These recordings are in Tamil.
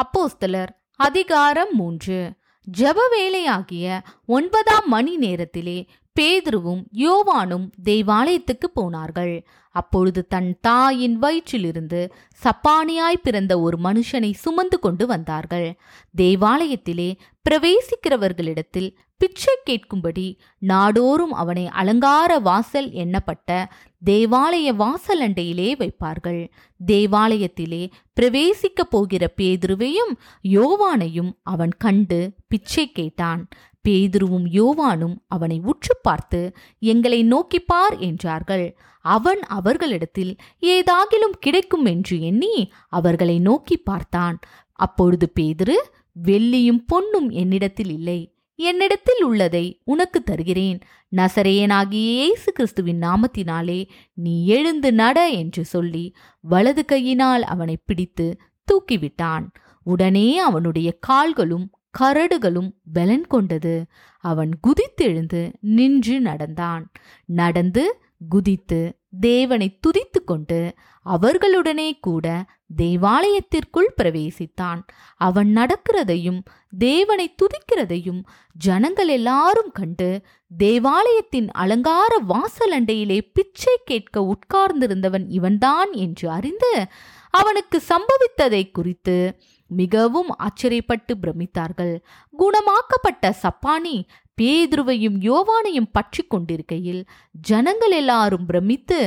அப்போஸ்தலர் அதிகாரம் மூன்று. ஜப வேலையாகிய ஒன்பதாம் மணி நேரத்திலே பேதுருவும் யோவானும் தேவாலயத்துக்கு போனார்கள். அப்பொழுது தன் தாயின் வயிற்றிலிருந்து சப்பானியாய் பிறந்த ஒரு மனுஷனை சுமந்து கொண்டு வந்தார்கள். தேவாலயத்திலே பிரவேசிக்கிறவர்களிடத்தில் பிச்சை கேட்கும்படி நாடோறும் அவனை அலங்கார வாசல் எண்ணப்பட்ட தேவாலய வாசல் அண்டையிலே வைப்பார்கள். தேவாலயத்திலே பிரவேசிக்கப் போகிற பேதுருவையும் யோவானையும் அவன் கண்டு பிச்சை கேட்டான். பேதுருவும் யோவானும் அவனை உற்று பார்த்து எங்களை நோக்கிப்பார் என்றார்கள். அவன் அவர்களிடத்தில் ஏதாகிலும் கிடைக்கும் என்று எண்ணி அவர்களை நோக்கி பார்த்தான். அப்பொழுது பேதுரு வெள்ளியும் பொன்னும் என்னிடத்தில் இல்லை. என்னிடத்தில் உள்ளதை உனக்கு தருகிறேன். நசரேயனாகிய இயேசு கிறிஸ்துவின் நாமத்தினாலே நீ எழுந்து நட என்று சொல்லி வலது கையினால் அவனை பிடித்து தூக்கிவிட்டான். உடனே அவனுடைய கால்களும் கரடுகளும் பலன் கொண்டது. அவன் குதித்தெழுந்து நின்று நடந்தான். நடந்து குதித்து தேவனை துதித்து கொண்டு அவர்களுடனே கூட தேவாலயத்திற்குள் பிரவேசித்தான். அவன் நடக்கிறதையும் தேவனை துதிக்கிறதையும் ஜனங்கள் எல்லாரும் கண்டு தேவாலயத்தின் அலங்கார வாசலண்டையிலே பிச்சை கேட்க உட்கார்ந்திருந்தவன் இவன்தான் என்று அறிந்து அவனுக்கு சம்பவித்ததை குறித்து மிகவும் ஆச்சரியப்பட்டு பிரமித்தார்கள். குணமாக்கப்பட்ட சப்பானி பேதுருவையும் யோவானையும் பற்றி கொண்டிருக்கையில் ஜனங்கள் எல்லாரும் பிரமித்து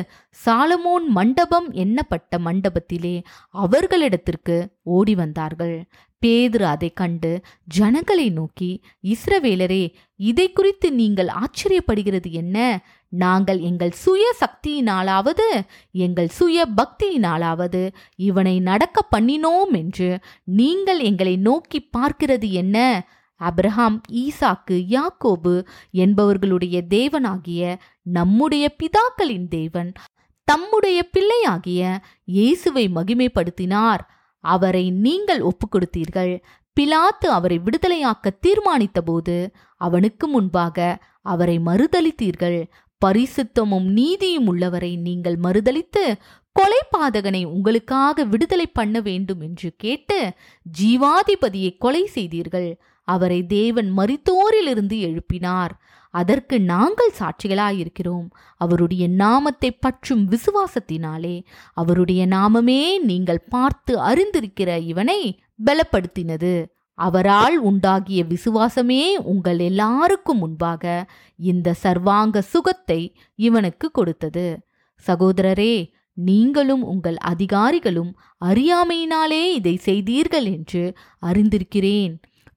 சாலமோன் மண்டபம் எண்ணப்பட்ட மண்டபத்திலே அவர்களிடத்திற்கு ஓடி வந்தார்கள். பேதுரு அதை கண்டு ஜனங்களை நோக்கி இஸ்ரவேலரே இதை குறித்து நீங்கள் ஆச்சரியப்படுகிறது என்ன? நாங்கள் எங்கள் சுய சக்தியினாலாவது எங்கள் சுய பக்தியினாலாவது இவனை நடக்க பண்ணினோம் என்று நீங்கள் எங்களை நோக்கி பார்க்கிறது என்ன? அப்ரஹாம் ஈசாக்கு யாக்கோபு என்பவர்களுடைய தேவனாகிய நம்முடைய பிதாக்களின் தேவன். தம்முடைய பிள்ளையாகிய இயேசுவை மகிமைப்படுத்தினார். அவரை நீங்கள் ஒப்புக்கொடுத்தீர்கள். பிலாத்து அவரை விடுதலையாக்க தீர்மானித்தபோது அவனுக்கு முன்பாக அவரை மறுதளித்தீர்கள் பரிசுத்தமும் நீதியும் உள்ளவரை நீங்கள் மறுதலித்து கொலைபாதகனை உங்களுக்காக விடுதலை பண்ண வேண்டும் என்று கேட்டு ஜீவாதிபதியை கொலை செய்தீர்கள். அவரை தேவன் மறித்தோரிலிருந்து எழுப்பினார். அதற்கு நாங்கள் சாட்சிகளாயிருக்கிறோம். அவருடைய நாமத்தை பற்றும் விசுவாசத்தினாலே அவருடைய நாமமே நீங்கள் பார்த்து அறிந்திருக்கிற இவனை பலப்படுத்தினது. அவரால் உண்டாகிய விசுவாசமே உங்கள் எல்லாருக்கும் முன்பாக இந்த சர்வாங்க சுகத்தை இவனுக்கு கொடுத்தது. சகோதரரே நீங்களும் உங்கள் அதிகாரிகளும் அறியாமையினாலே இதை செய்தீர்கள் என்று அறிந்திருக்கிறேன்.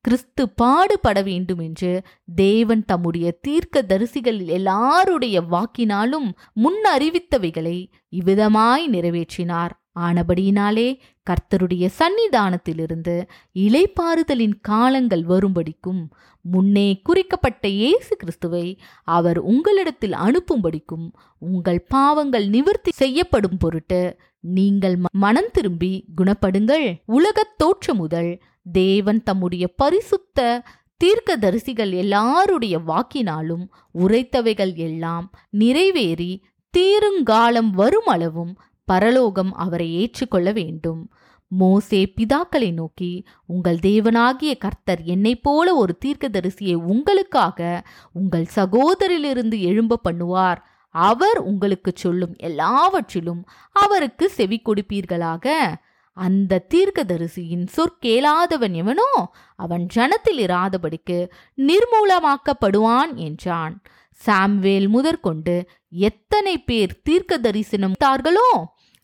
கிறிஸ்து பாடுபட வேண்டும் என்று தேவன் தம்முடைய தீர்க்க தரிசிகள் எல்லாருடைய வாக்கினாலும் முன் அறிவித்தவைகளை இவ்விதமாய் நிறைவேற்றினார். ஆனபடியினாலே கர்த்தருடைய சந்நிதானத்திலிருந்து இலைப்பாறுதலின் காலங்கள் வரும்படிக்கும் முன்னே குறிக்கப்பட்ட இயேசு கிறிஸ்துவை அவர் உங்களிடத்தில் அனுப்பும்படிக்கும் உங்கள் பாவங்கள் நிவர்த்தி செய்யப்படும் பொருட்டு நீங்கள் மனம் திரும்பி குணப்படுங்கள். உலகத் தோற்று முதல் தேவன் தம்முடைய பரிசுத்த தீர்க்கதரிசிகள் எல்லாருடைய வாக்கினாலும் உரைத்தவைகள் எல்லாம் நிறைவேறி தீருங்காலம் வரும் அளவும் பரலோகம் அவரை ஏற்றுக்கொள்ள வேண்டும். மோசே பிதாக்களை நோக்கி உங்கள் தேவனாகிய கர்த்தர் என்னைப் போல ஒரு தீர்க்கதரிசியை உங்களுக்காக உங்கள் சகோதரிலிருந்து எழும்ப பண்ணுவார். அவர் உங்களுக்கு சொல்லும் எல்லாவற்றிலும் அவருக்கு செவி கொடுப்பீர்களாக அந்த தீர்க்கதரிசியின் சொற்கேளாதவன் எவனோ அவன் ஜனத்தில் இராதபடிக்கு நிர்மூலமாக்கப்படுவான் என்றான். சாம்வேல் முதற்கொண்டு எத்தனை பேர் தீர்க்க தரிசனம் தார்களோ?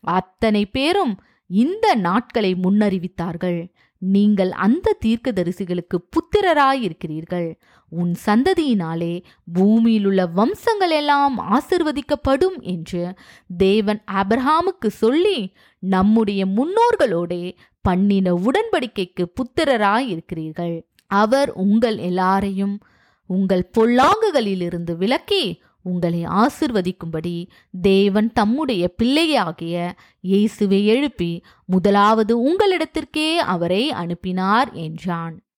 அத்தனை பேரும் இந்த நாட்களை முன்னறிவித்தார்கள். நீங்கள் அந்த தீர்க்கதரிசிகளுக்கு புத்திரராயிருக்கிறீர்கள். உன் சந்ததியினாலே பூமியிலுள்ள வம்சங்கள் எல்லாம் ஆசிர்வதிக்கப்படும் என்று தேவன் ஆபிரஹாமுக்கு சொல்லி நம்முடைய முன்னோர்களோடே பண்ணின உடன்படிக்கைக்கு புத்திரராயிருக்கிறீர்கள். அவர் உங்கள் எல்லாரையும் உங்கள் பொல்லாங்குகளிலிருந்து விலக்கி உங்களை ஆசிர்வதிக்கும்படி தேவன் தம்முடைய பிள்ளையாகிய இயேசுவை எழுப்பி முதலாவது உங்களிடத்திற்கே அவரை அனுப்பினார் என்றான்.